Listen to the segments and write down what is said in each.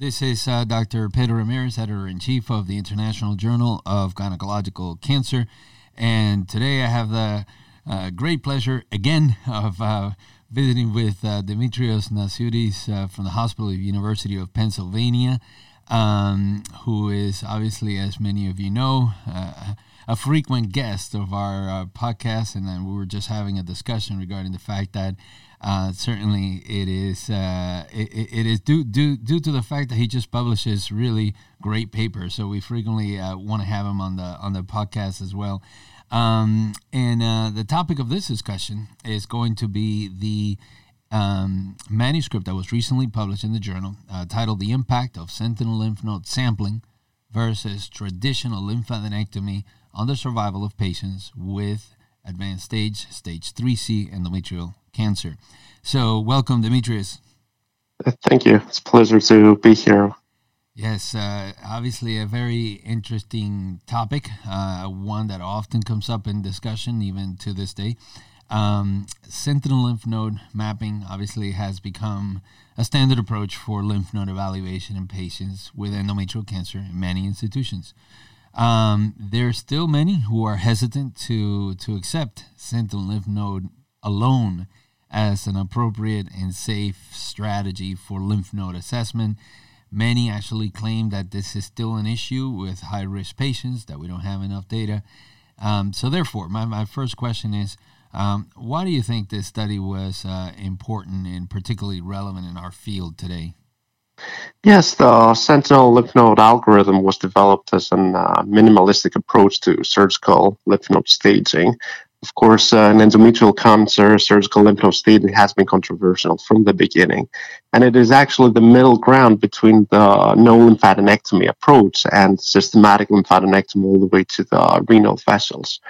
This is uh, Dr. Pedro Ramirez, editor in chief of the International Journal of Gynecological Cancer. And today I have the uh, great pleasure again of uh, visiting with uh, Dimitrios Nasioudis uh, from the Hospital of University of Pennsylvania, um, who is obviously, as many of you know, uh, a frequent guest of our podcast. And then we were just having a discussion regarding the fact that uh, certainly, it is uh, it, it is due, due due to the fact that he just publishes really great papers. So we frequently uh, want to have him on the on the podcast as well. Um, and uh, the topic of this discussion is going to be the um, manuscript that was recently published in the journal, uh, titled "The Impact of Sentinel Lymph Node Sampling versus Traditional Lymphadenectomy on the Survival of Patients with Advanced Stage Stage 3C Endometrial cancer. So, welcome, Dimitrios. Thank you. It's a pleasure to be here. Yes, uh, obviously a very interesting topic, uh, one that often comes up in discussion, even to this day. Um, sentinel lymph node mapping obviously has become a standard approach for lymph node evaluation in patients with endometrial cancer in many institutions. Um, there are still many who are hesitant to to accept sentinel lymph node alone as an appropriate and safe strategy for lymph node assessment. Many actually claim that this is still an issue with high risk patients, that we don't have enough data. Um, so, therefore, my, my first question is um, why do you think this study was uh, important and particularly relevant in our field today? Yes, the Sentinel lymph node algorithm was developed as a uh, minimalistic approach to surgical lymph node staging of course, uh, in endometrial cancer, surgical lymph node staging has been controversial from the beginning. And it is actually the middle ground between the no lymphadenectomy approach and systematic lymphadenectomy all the way to the renal vessels.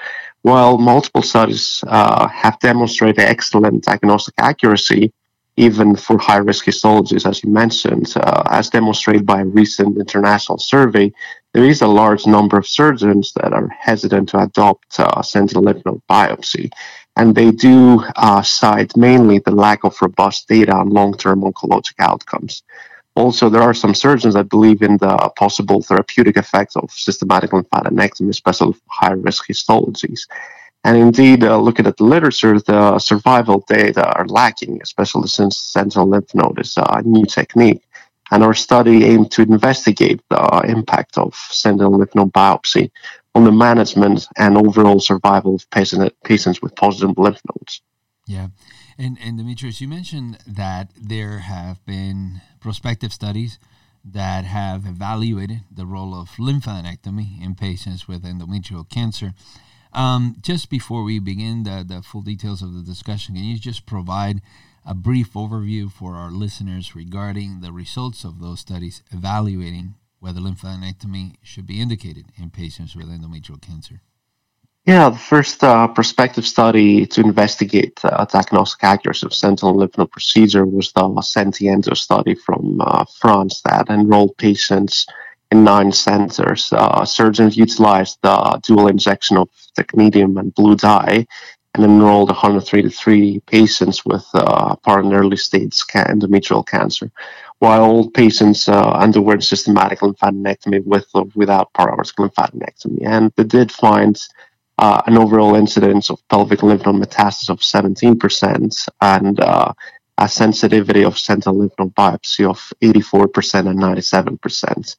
While multiple studies uh, have demonstrated excellent diagnostic accuracy, even for high risk histologies, as you mentioned, uh, as demonstrated by a recent international survey, there is a large number of surgeons that are hesitant to adopt uh, sentinel lymph node biopsy. And they do uh, cite mainly the lack of robust data on long term oncologic outcomes. Also, there are some surgeons that believe in the possible therapeutic effects of systematic lymphadenectomy, especially for high risk histologies. And indeed, uh, looking at the literature, the survival data are lacking, especially since sentinel lymph node is a new technique. And our study aimed to investigate the impact of sentinel lymph node biopsy on the management and overall survival of patient, patients with positive lymph nodes. Yeah. And, and Dimitrios, you mentioned that there have been prospective studies that have evaluated the role of lymphadenectomy in patients with endometrial cancer. Um, just before we begin the, the full details of the discussion, can you just provide a brief overview for our listeners regarding the results of those studies evaluating whether lymphadenectomy should be indicated in patients with endometrial cancer? Yeah, the first uh, prospective study to investigate uh, diagnostic accuracy of sentinel lymph node procedure was the Sentiendo study from uh, France that enrolled patients in nine centers. Uh, surgeons utilized the dual injection of technetium and blue dye and enrolled 133 patients with uh, apparent early stage endometrial cancer, while all patients uh, underwent systematic lymphadenectomy with or without para-aortic lymphadenectomy. And they did find uh, an overall incidence of pelvic lymph node metastasis of 17% and uh, a sensitivity of sentinel lymph node biopsy of 84% and 97%.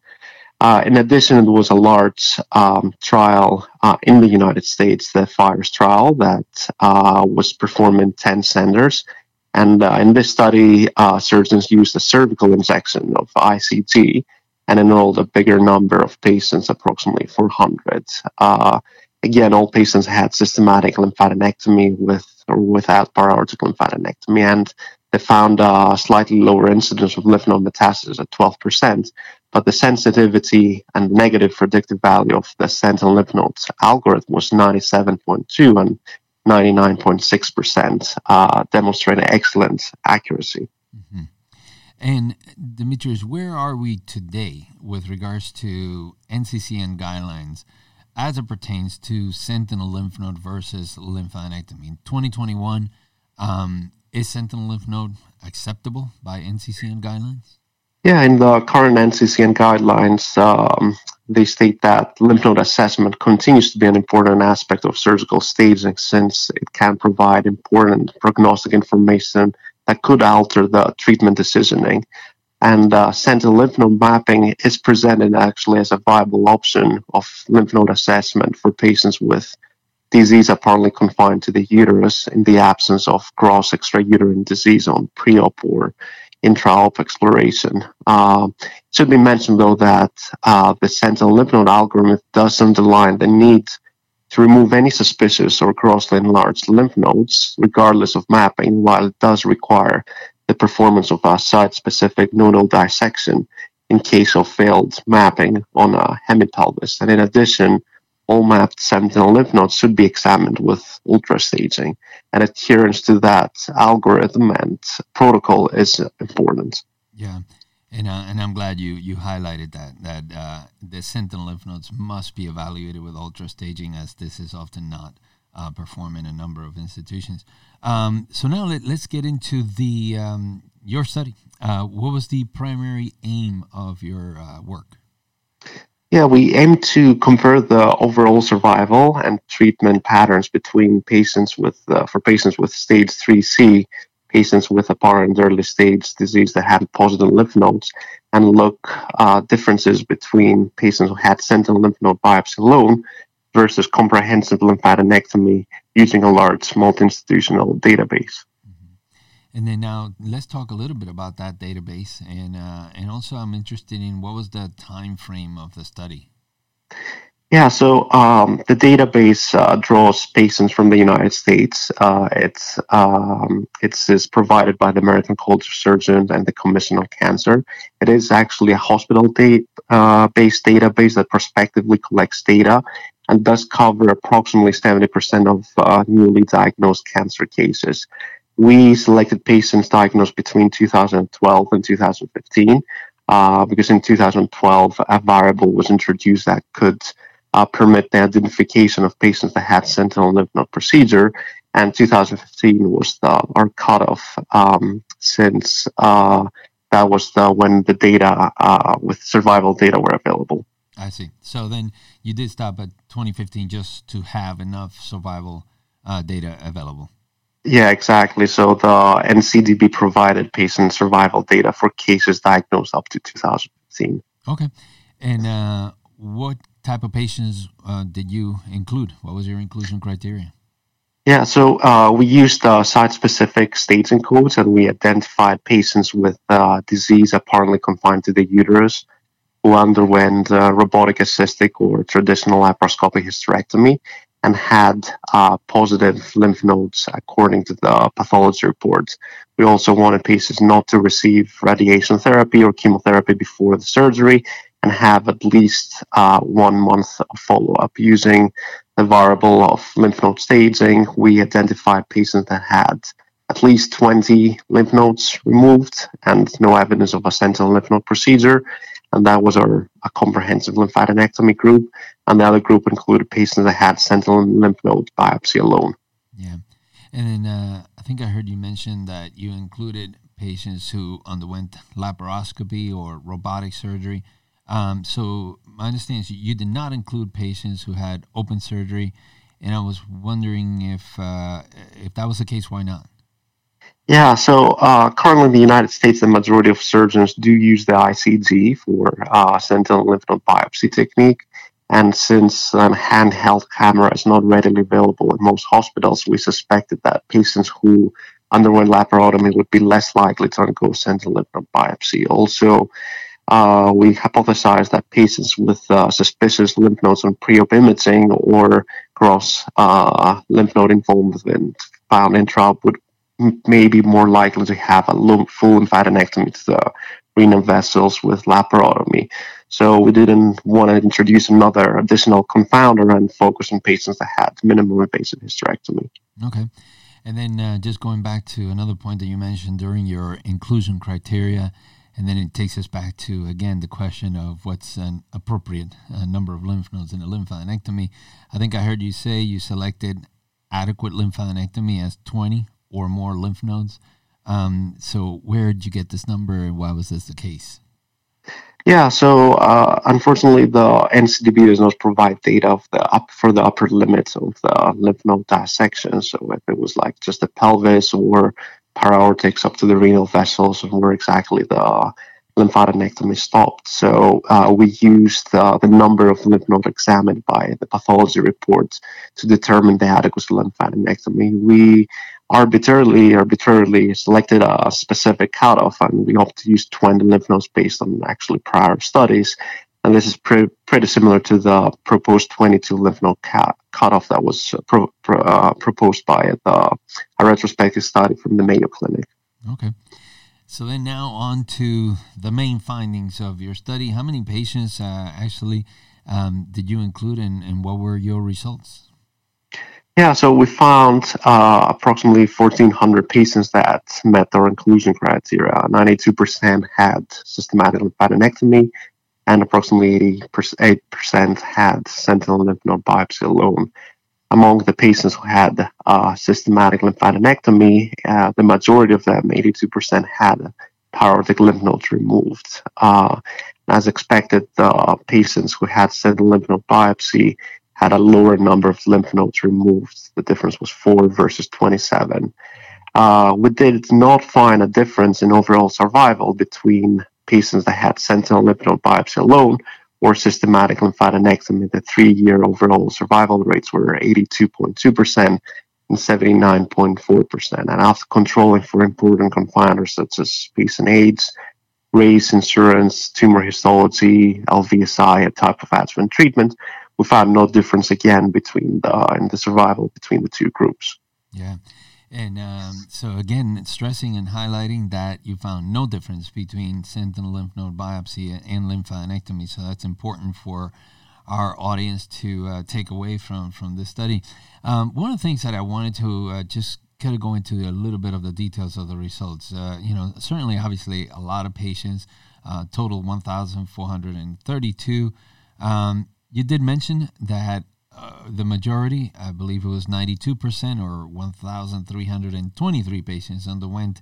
Uh, in addition, there was a large um, trial uh, in the United States, the FIRES trial, that uh, was performed in 10 centers. And uh, in this study, uh, surgeons used a cervical injection of ICG and enrolled a bigger number of patients, approximately 400. Uh, again, all patients had systematic lymphadenectomy with or without para-aortic lymphadenectomy, and they found a slightly lower incidence of lymph node metastasis at 12%, but the sensitivity and negative predictive value of the sentinel lymph nodes algorithm was 97.2 and 99.6%, uh, demonstrating excellent accuracy. Mm-hmm. And Dimitrios, where are we today with regards to NCCN guidelines as it pertains to sentinel lymph node versus lymphadenectomy? In 2021, um, is sentinel lymph node acceptable by NCCN guidelines? Yeah, in the current NCCN guidelines, um, they state that lymph node assessment continues to be an important aspect of surgical staging since it can provide important prognostic information that could alter the treatment decisioning. And uh, sentinel lymph node mapping is presented actually as a viable option of lymph node assessment for patients with disease apparently confined to the uterus in the absence of gross extrauterine disease on pre-op or intra-op exploration. Uh, it should be mentioned, though, that uh, the sentinel lymph node algorithm does underline the need to remove any suspicious or grossly enlarged lymph nodes, regardless of mapping, while it does require the performance of a site-specific nodal dissection in case of failed mapping on a hemipelvis. And in addition, all mapped sentinel lymph nodes should be examined with ultrastaging, and adherence to that algorithm and protocol is important. Yeah, and uh, and I'm glad you you highlighted that that uh, the sentinel lymph nodes must be evaluated with ultrastaging, as this is often not uh, performed in a number of institutions. Um, so now let, us get into the um, your study. Uh, what was the primary aim of your uh, work? Yeah, we aim to compare the overall survival and treatment patterns between patients with, uh, for patients with stage 3C, patients with apparent early stage disease that had positive lymph nodes, and look uh, differences between patients who had sentinel lymph node biopsy alone versus comprehensive lymphadenectomy using a large multi-institutional database. And then now let's talk a little bit about that database, and uh, and also I'm interested in what was the time frame of the study. Yeah, so um, the database uh, draws patients from the United States. Uh, it's um, it's is provided by the American College of Surgeons and the Commission on Cancer. It is actually a hospital-based uh, database that prospectively collects data and does cover approximately 70% of uh, newly diagnosed cancer cases we selected patients diagnosed between 2012 and 2015 uh, because in 2012 a variable was introduced that could uh, permit the identification of patients that had sentinel lymph node procedure and 2015 was the, our cutoff um, since uh, that was the, when the data uh, with survival data were available. I see. So then you did stop at 2015 just to have enough survival uh, data available. Yeah, exactly. So the NCDB provided patient survival data for cases diagnosed up to 2015. Okay. And uh, what type of patients uh, did you include? What was your inclusion criteria? Yeah, so uh, we used uh, site-specific staging codes, and we identified patients with uh, disease apparently confined to the uterus who underwent uh, robotic assisted or traditional laparoscopic hysterectomy and had uh, positive lymph nodes according to the pathology report. We also wanted patients not to receive radiation therapy or chemotherapy before the surgery and have at least uh, one month of follow up using the variable of lymph node staging. We identified patients that had at least 20 lymph nodes removed and no evidence of a sentinel lymph node procedure and that was our a comprehensive lymphadenectomy group. And the other group included patients that had sentinel lymph node biopsy alone. Yeah, and then uh, I think I heard you mention that you included patients who underwent laparoscopy or robotic surgery. Um, so my understanding is you did not include patients who had open surgery, and I was wondering if uh, if that was the case, why not? Yeah, so uh, currently in the United States, the majority of surgeons do use the ICG for uh, sentinel lymph node biopsy technique. And since a handheld camera is not readily available in most hospitals, we suspected that patients who underwent laparotomy would be less likely to undergo sentinel lymph node biopsy. Also, uh, we hypothesized that patients with uh, suspicious lymph nodes on pre-op imaging or gross uh, lymph node involvement found in intra would may be more likely to have a full lymphadenectomy to the renal vessels with laparotomy. So we didn't want to introduce another additional confounder and focus on patients that had minimal invasive hysterectomy. Okay. And then uh, just going back to another point that you mentioned during your inclusion criteria, and then it takes us back to, again, the question of what's an appropriate uh, number of lymph nodes in a lymphadenectomy. I think I heard you say you selected adequate lymphadenectomy as 20 or more lymph nodes. Um, so where did you get this number and why was this the case? Yeah, so uh, unfortunately, the NCDB does not provide data of the up for the upper limits of the lymph node dissection. So if it was like just the pelvis or para-aortic up to the renal vessels, and where exactly the lymphadenectomy stopped. So uh, we used uh, the number of lymph nodes examined by the pathology reports to determine the adequacy of lymphadenectomy. We arbitrarily arbitrarily selected a specific cutoff, and we opted to use 20 lymph nodes based on actually prior studies. And this is pre- pretty similar to the proposed 22 lymph node cut- cutoff that was pro- pro- uh, proposed by the, a retrospective study from the Mayo Clinic. Okay. So then now on to the main findings of your study. How many patients uh, actually um, did you include and, and what were your results? Yeah, so we found uh, approximately 1,400 patients that met our inclusion criteria. 92% had systematic lymphadenectomy, and approximately 88% had sentinel lymph node biopsy alone among the patients who had uh, systematic lymphadenectomy, uh, the majority of them, 82%, had para-aortic lymph nodes removed. Uh, as expected, the patients who had sentinel lymph node biopsy had a lower number of lymph nodes removed. The difference was 4 versus 27. Uh, we did not find a difference in overall survival between patients that had sentinel lymph node biopsy alone or systematic lymphadenectomy, the three year overall survival rates were 82.2% and 79.4%. And after controlling for important confounders such as peace and AIDS, race, insurance, tumor histology, LVSI, a type of adjuvant treatment, we found no difference again between the in the survival between the two groups. Yeah. And um, so, again, stressing and highlighting that you found no difference between sentinel lymph node biopsy and lymphadenectomy. So, that's important for our audience to uh, take away from, from this study. Um, one of the things that I wanted to uh, just kind of go into a little bit of the details of the results. Uh, you know, certainly, obviously, a lot of patients, uh, total 1,432. Um, you did mention that uh, the majority, I believe it was 92% or 1,323 patients underwent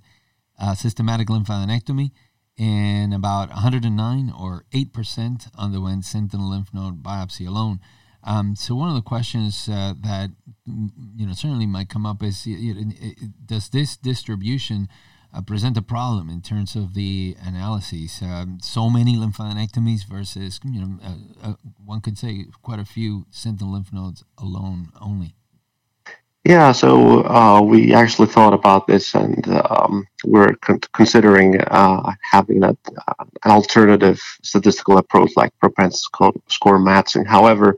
uh, systematic lymphadenectomy, and about 109 or 8% underwent sentinel lymph node biopsy alone. Um, so one of the questions uh, that you know certainly might come up is: Does this distribution uh, present a problem in terms of the analyses. Um, so many lymphadenectomies versus, you know, uh, uh, one could say quite a few sentinel lymph nodes alone only. Yeah, so uh, we actually thought about this, and um, we're con- considering uh, having a, uh, an alternative statistical approach like propensity score matching. However,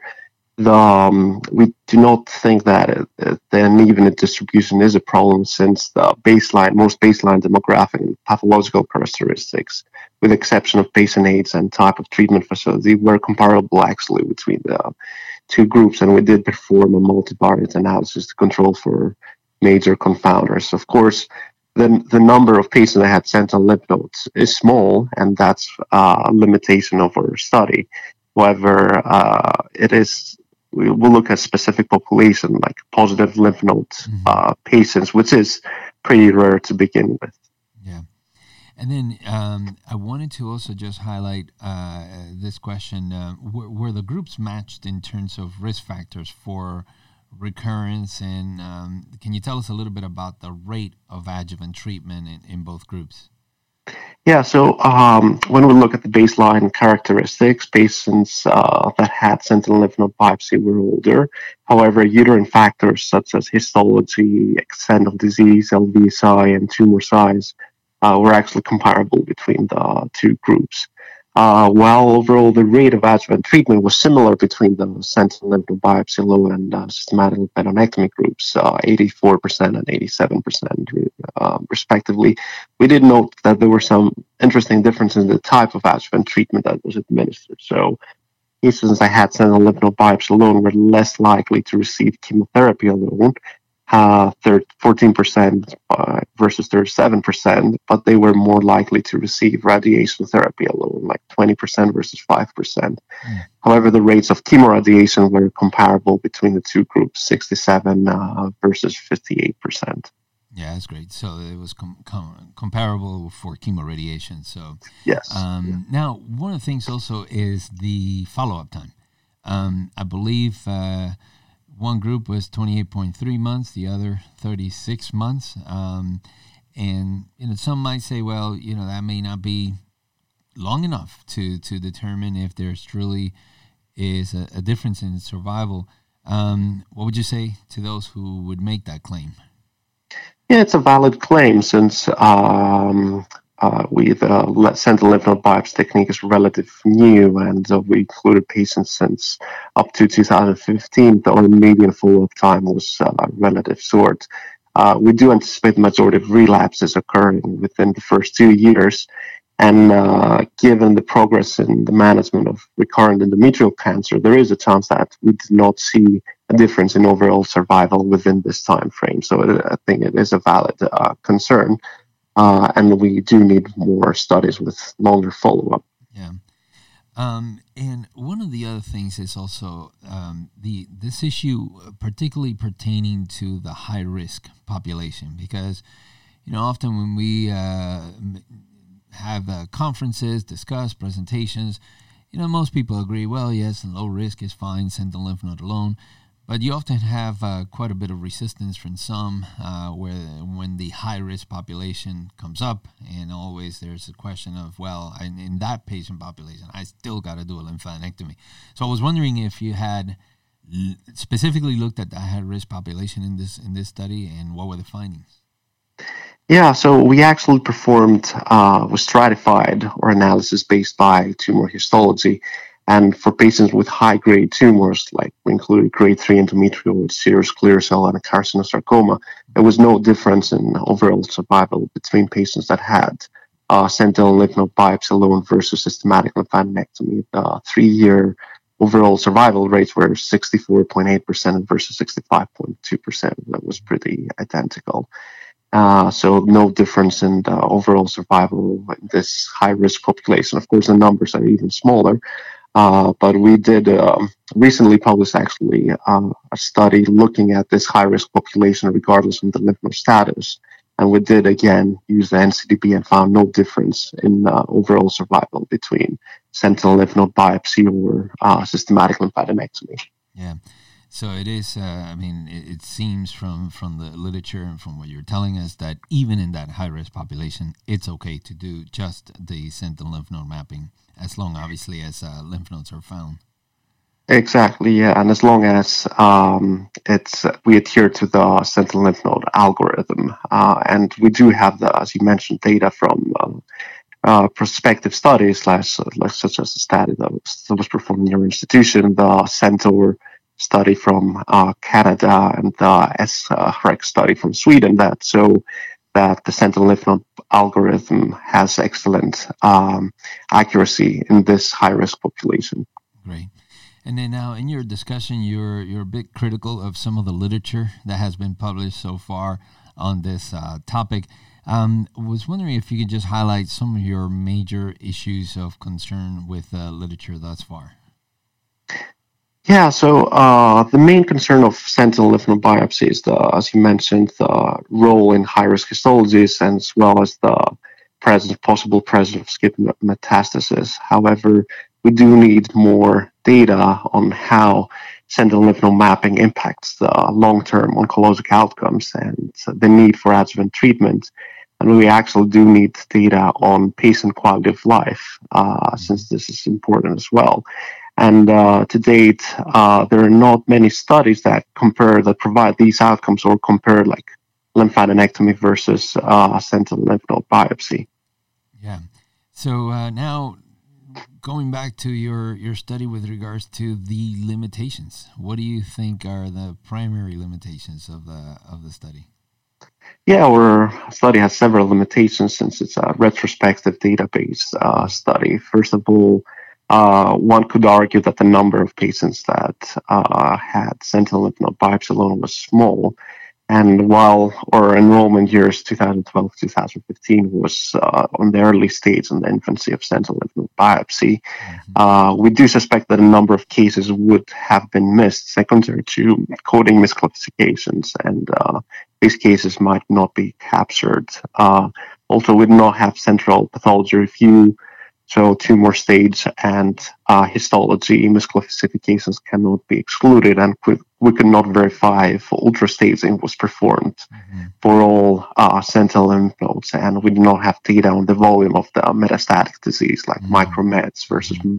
the, um, we do not think that it, it, the uneven distribution is a problem since the baseline, most baseline demographic and pathological characteristics, with exception of patient age and type of treatment facility, were comparable actually between the two groups. And we did perform a multivariate analysis to control for major confounders. Of course, the, the number of patients that had sentinel lymph nodes is small, and that's a limitation of our study. However, uh, it is we will look at specific population like positive lymph nodes mm-hmm. uh, patients, which is pretty rare to begin with. Yeah. And then um, I wanted to also just highlight uh, this question: uh, were, were, the groups matched in terms of risk factors for recurrence? And um, can you tell us a little bit about the rate of adjuvant treatment in, in both groups? Yeah, so um, when we look at the baseline characteristics, patients uh, that had sentinel lymph node biopsy were older. However, uterine factors such as histology, extent of disease, LVSI, and tumor size uh, were actually comparable between the two groups. Uh, while overall the rate of adjuvant treatment was similar between the sentinel lymph node biopsy low and uh, systematic lymphadenectomy groups, uh, 84% and 87% uh, respectively, we did note that there were some interesting differences in the type of adjuvant treatment that was administered. So patients that had sentinel lymph node biopsy alone were less likely to receive chemotherapy alone, uh, 14% uh, versus 37%, but they were more likely to receive radiation therapy alone, like 20% versus 5%. Mm. However, the rates of chemoradiation were comparable between the two groups, 67 uh, versus 58%. Yeah, that's great. So it was com- com- comparable for chemoradiation. So yes. Um, yeah. Now, one of the things also is the follow-up time. Um, I believe uh, one group was 28.3 months, the other 36 months. Um, and you know, some might say, well, you know, that may not be long enough to to determine if there's truly is a, a difference in survival. Um, what would you say to those who would make that claim? Yeah, it's a valid claim since um, uh, we the sentinel lymph node biopsy technique is relatively new, and uh, we included patients since up to 2015. The only median follow-up time was uh, relative short. Uh, we do anticipate the majority of relapses occurring within the first two years, and uh, given the progress in the management of recurrent endometrial cancer, there is a chance that we did not see a difference in overall survival within this time frame. So uh, I think it is a valid uh, concern, uh, and we do need more studies with longer follow-up. Yeah. Um, and one of the other things is also um, the this issue, particularly pertaining to the high risk population, because you know often when we uh, have uh, conferences, discuss presentations. You know, most people agree, well, yes, and low risk is fine, sentinel lymph node alone. But you often have uh, quite a bit of resistance from some uh, where when the high risk population comes up, and always there's a question of, well, in, in that patient population, I still got to do a lymphadenectomy. So I was wondering if you had specifically looked at the high risk population in this in this study, and what were the findings? Yeah, so we actually performed uh, was stratified or analysis based by tumor histology. And for patients with high grade tumors, like we included grade 3 endometrial with serous clear cell and carcinosarcoma, there was no difference in overall survival between patients that had uh, sentinel lymph node biopsy alone versus systematic lymphadenectomy. The three year overall survival rates were 64.8% versus 65.2%. That was pretty identical. Uh, so no difference in the overall survival in this high risk population. Of course, the numbers are even smaller. Uh, but we did um, recently publish actually um, a study looking at this high risk population regardless of the lymph node status. And we did again use the NCDB and found no difference in uh, overall survival between sentinel lymph node biopsy or uh, systematic lymphadenectomy. Yeah. So it is. Uh, I mean, it, it, seems from from the literature and from what you're telling us that even in that high risk population, it's okay to do just the sentinel lymph node mapping, as long obviously as uh, lymph nodes are found. Exactly, yeah, and as long as um, it's we adhere to the sentinel lymph node algorithm, uh, and we do have the, as you mentioned, data from. Um, uh, prospective studies, like, like, such as the study that was, that was performed in your institution, the SENTOR study from uh, Canada and the SHREC study from Sweden that so that the sentinel lymph node algorithm has excellent um, accuracy in this high risk population. Great. And then now, in your discussion, you're you're a bit critical of some of the literature that has been published so far on this uh, topic. Um, was wondering if you could just highlight some of your major issues of concern with uh, literature thus far. Yeah, so uh, the main concern of sentinel lymph node biopsy is the, as you mentioned, the role in high risk histologies as well as the presence, possible presence of skip metastasis. However, we do need more data on how sentinel lymph node mapping impacts the long-term oncologic outcomes and the need for adjuvant treatment. And we actually do need data on patient quality of life, uh, since this is important as well. And uh, to date, uh, there are not many studies that compare that provide these outcomes or compare like lymphadenectomy versus uh, sentinel lymph node biopsy. Yeah. So uh, now going back to your, your study with regards to the limitations, what do you think are the primary limitations of the of the study? Yeah, our study has several limitations since it's a retrospective database uh, study. First of all, uh, one could argue that the number of patients that uh, had sentinel lymph node biopsy alone was small. And while our enrollment years 2012 2015 was uh, on the early stage in the infancy of sentinel lymph node biopsy, mm-hmm. Uh, we do suspect that a number of cases would have been missed secondary to coding misclassifications and uh, these cases might not be captured. Uh, also, we do not have central pathology review, so tumor stage and uh, histology misclassifications cannot be excluded, and we, we could not verify if ultrastaging was performed mm-hmm. for all uh, sentinel lymph nodes, and we do not have data on the volume of the metastatic disease, like mm-hmm. micromets versus mm-hmm.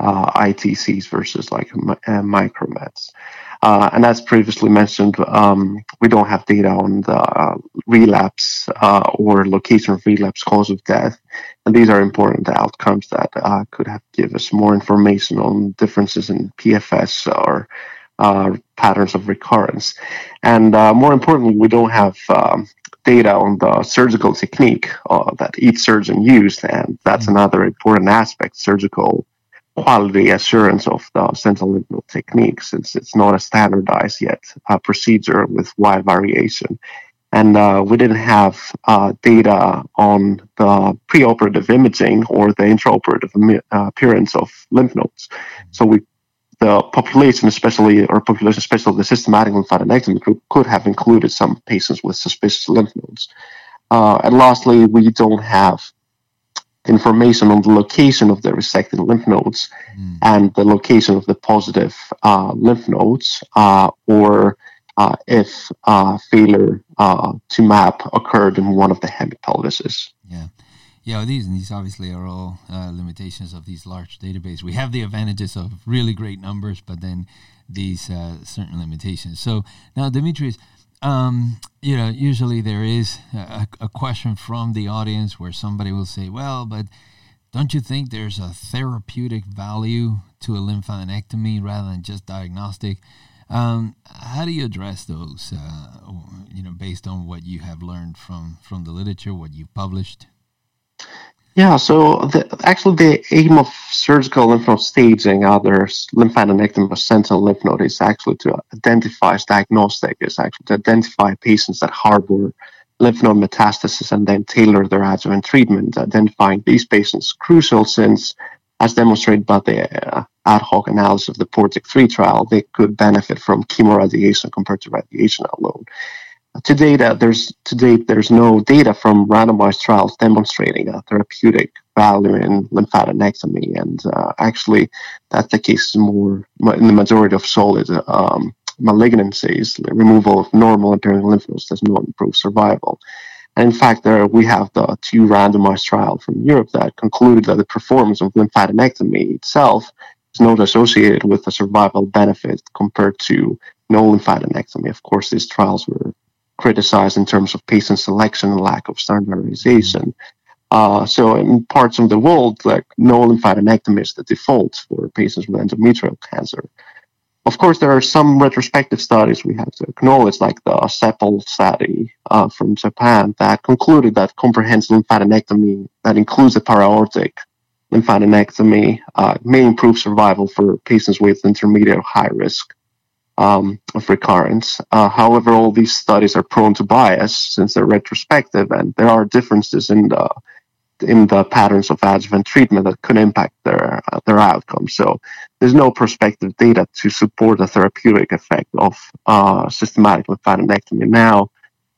uh, ITCs versus like uh, micromets. Uh, and as previously mentioned, um, we don't have data on the uh, relapse uh, or location of relapse, cause of death, and these are important outcomes that uh, could have give us more information on differences in PFS or uh, patterns of recurrence. And uh, more importantly, we don't have um, data on the surgical technique that each surgeon used, and that's mm-hmm. another important aspect. Surgical quality assurance of the sentinel lymph node technique since it's not a standardized yet uh, procedure with wide variation. And uh, we didn't have uh, data on the preoperative imaging or the intraoperative uh, appearance of lymph nodes. So we, the population, especially or population, especially the systematic lymphadenectomy group, could have included some patients with suspicious lymph nodes. Uh, and lastly, we don't have information on the location of the resected lymph nodes mm. and the location of the positive uh, lymph nodes, uh, or uh, if uh, failure uh, to map occurred in one of the hemipelvises. Yeah. Yeah, these and these obviously are all uh, limitations of these large databases. We have the advantages of really great numbers, but then these certain limitations. So now, Dimitrios, um, you know, usually there is a, a, question from the audience where somebody will say, well, but don't you think there's a therapeutic value to a lymphadenectomy rather than just diagnostic? Um, how do you address those, uh, you know, based on what you have learned from, from the literature, what you've published? Yeah, so the, actually the aim of surgical lymph node staging, other lymphadenectomy of sentinel lymph node, is actually to identify diagnostic, is actually to identify patients that harbor lymph node metastasis and then tailor their adjuvant treatment. Identifying these patients crucial since, as demonstrated by the uh, ad hoc analysis of the PORTEC 3 trial, they could benefit from chemoradiation compared to radiation alone to date, uh, there's to date there's no data from randomized trials demonstrating a therapeutic value in lymphadenectomy, and uh, actually, that's the case more in the majority of solid um, malignancies. Removal of normal appearing lymph nodes does not improve survival. And in fact, there we have the two randomized trials from Europe that concluded that the performance of lymphadenectomy itself is not associated with a survival benefit compared to no lymphadenectomy. Of course, these trials were criticized in terms of patient selection and lack of standardization. Uh, so in parts of the world, like no lymphadenectomy is the default for patients with endometrial cancer. Of course, there are some retrospective studies we have to acknowledge, like the SEPAL study uh, from Japan, that concluded that comprehensive lymphadenectomy that includes a para-aortic lymphadenectomy uh, may improve survival for patients with intermediate high risk um, of recurrence. Uh, however, all these studies are prone to bias since they're retrospective, and there are differences in the in the patterns of adjuvant treatment that could impact their uh, their outcome. So there's no prospective data to support the therapeutic effect of uh, systematic lymphadenectomy. Now,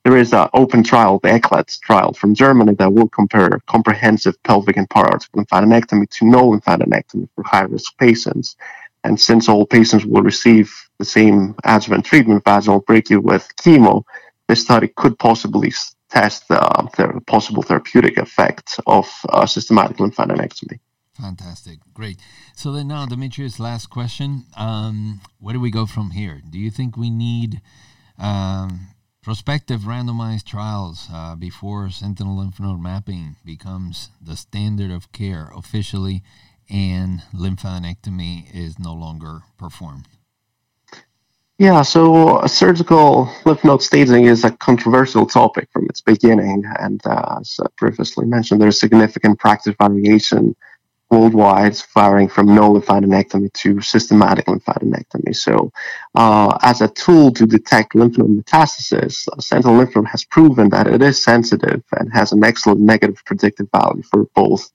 there is an open trial, the ECLAT trial from Germany, that will compare comprehensive pelvic and para-aortic lymphadenectomy to no lymphadenectomy for high-risk patients. And since all patients will receive the same adjuvant treatment, vaginal brachy with chemo, this study could possibly test the, the possible therapeutic effect of uh, systematic lymphadenectomy. Fantastic. Great. So then now, Dimitrios, last question. Um, where do we go from here? Do you think we need um, prospective randomized trials uh, before sentinel lymph node mapping becomes the standard of care officially and lymphadenectomy is no longer performed? Yeah, so surgical lymph node staging is a controversial topic from its beginning, and uh, as previously mentioned, there's significant practice variation worldwide, varying from no lymphadenectomy to systematic lymphadenectomy. So, uh, as a tool to detect lymph node metastasis, uh, sentinel lymph node has proven that it is sensitive and has an excellent negative predictive value for both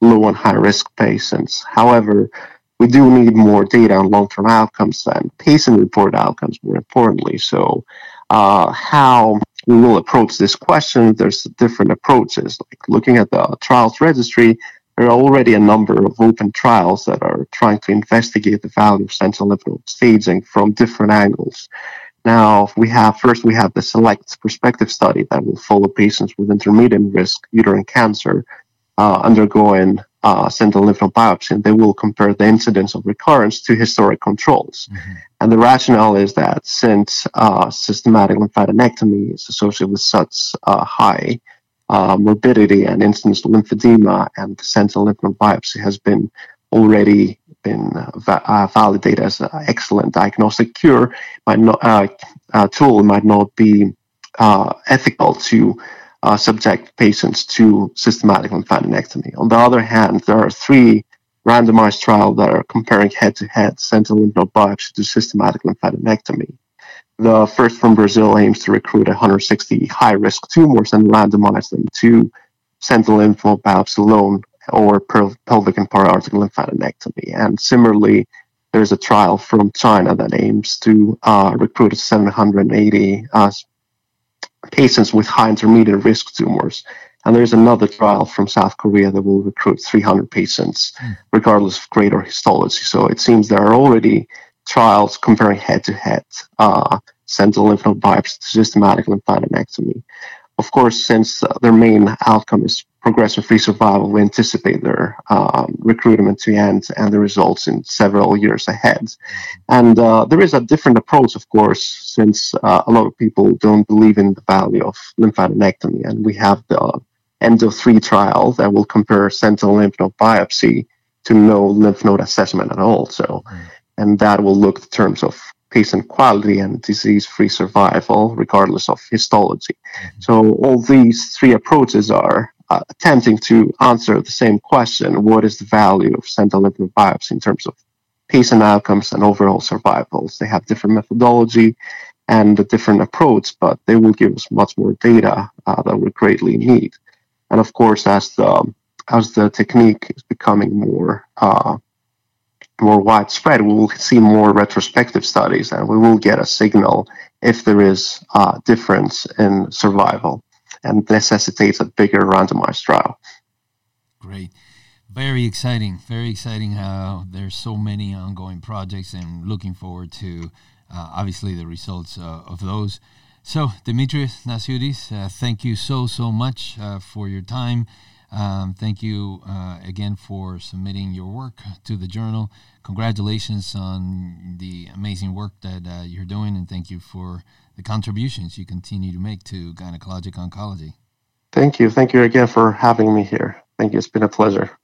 low and high risk patients. However, we do need more data on long term outcomes and patient reported outcomes, more importantly. So, uh, how we will approach this question, there's different approaches. Like looking at the trials registry, there are already a number of open trials that are trying to investigate the value of sentinel lymph node staging from different angles. Now, we have first we have the select prospective study that will follow patients with intermediate risk uterine cancer undergoing uh, sentinel lymph node biopsy, and they will compare the incidence of recurrence to historic controls. Mm-hmm. And the rationale is that since uh, systematic lymphadenectomy is associated with such uh, high uh, morbidity and incidence of lymphedema, and sentinel lymph node biopsy has been already been va- uh, validated as an excellent diagnostic cure, might not uh, tool might not be ethical to uh, subject patients to systematic lymphadenectomy. On the other hand, there are three randomized trials that are comparing head-to-head sentinel lymph node biopsy to systematic lymphadenectomy. The first from Brazil aims to recruit 160 high-risk tumors and randomize them to sentinel lymph node biopsy alone or pelvic and periaortic lymphadenectomy. And similarly, there's a trial from China that aims to uh, recruit 780 uh, patients with high intermediate risk tumors. And there's another trial from South Korea that will recruit 300 patients, mm. regardless of grade or histology. So it seems there are already trials comparing head to head sentinel lymph node biopsy to systematic lymphadenectomy. Of course, since uh, their main outcome is progression-free survival, we anticipate their um, recruitment to end and the results in several years ahead. And uh, there is a different approach, of course, since uh, a lot of people don't believe in the value of lymphadenectomy, and we have the ENDO3 trial that will compare sentinel lymph node biopsy to no lymph node assessment at all. So, and that will look in terms of patient quality and disease-free survival, regardless of histology. Mm-hmm. So all these three approaches are uh, attempting to answer the same question: What is the value of sentinel lymph node biopsy in terms of patient outcomes and overall survivals? They have different methodology and a different approach, but they will give us much more data uh, that we greatly need. And of course, as the as the technique is becoming more uh, more widespread, we will see more retrospective studies and we will get a signal if there is a difference in survival and necessitates a bigger randomized trial. Great. Very exciting. Very exciting how there's so many ongoing projects and looking forward to uh, obviously the results uh, of those. So, Dimitris Nasioudis, uh, thank you so, so much uh, for your time. Um, thank you uh, again for submitting your work to the journal. Congratulations on the amazing work that uh, you're doing, and thank you for the contributions you continue to make to gynecologic oncology. Thank you. Thank you again for having me here. Thank you. It's been a pleasure.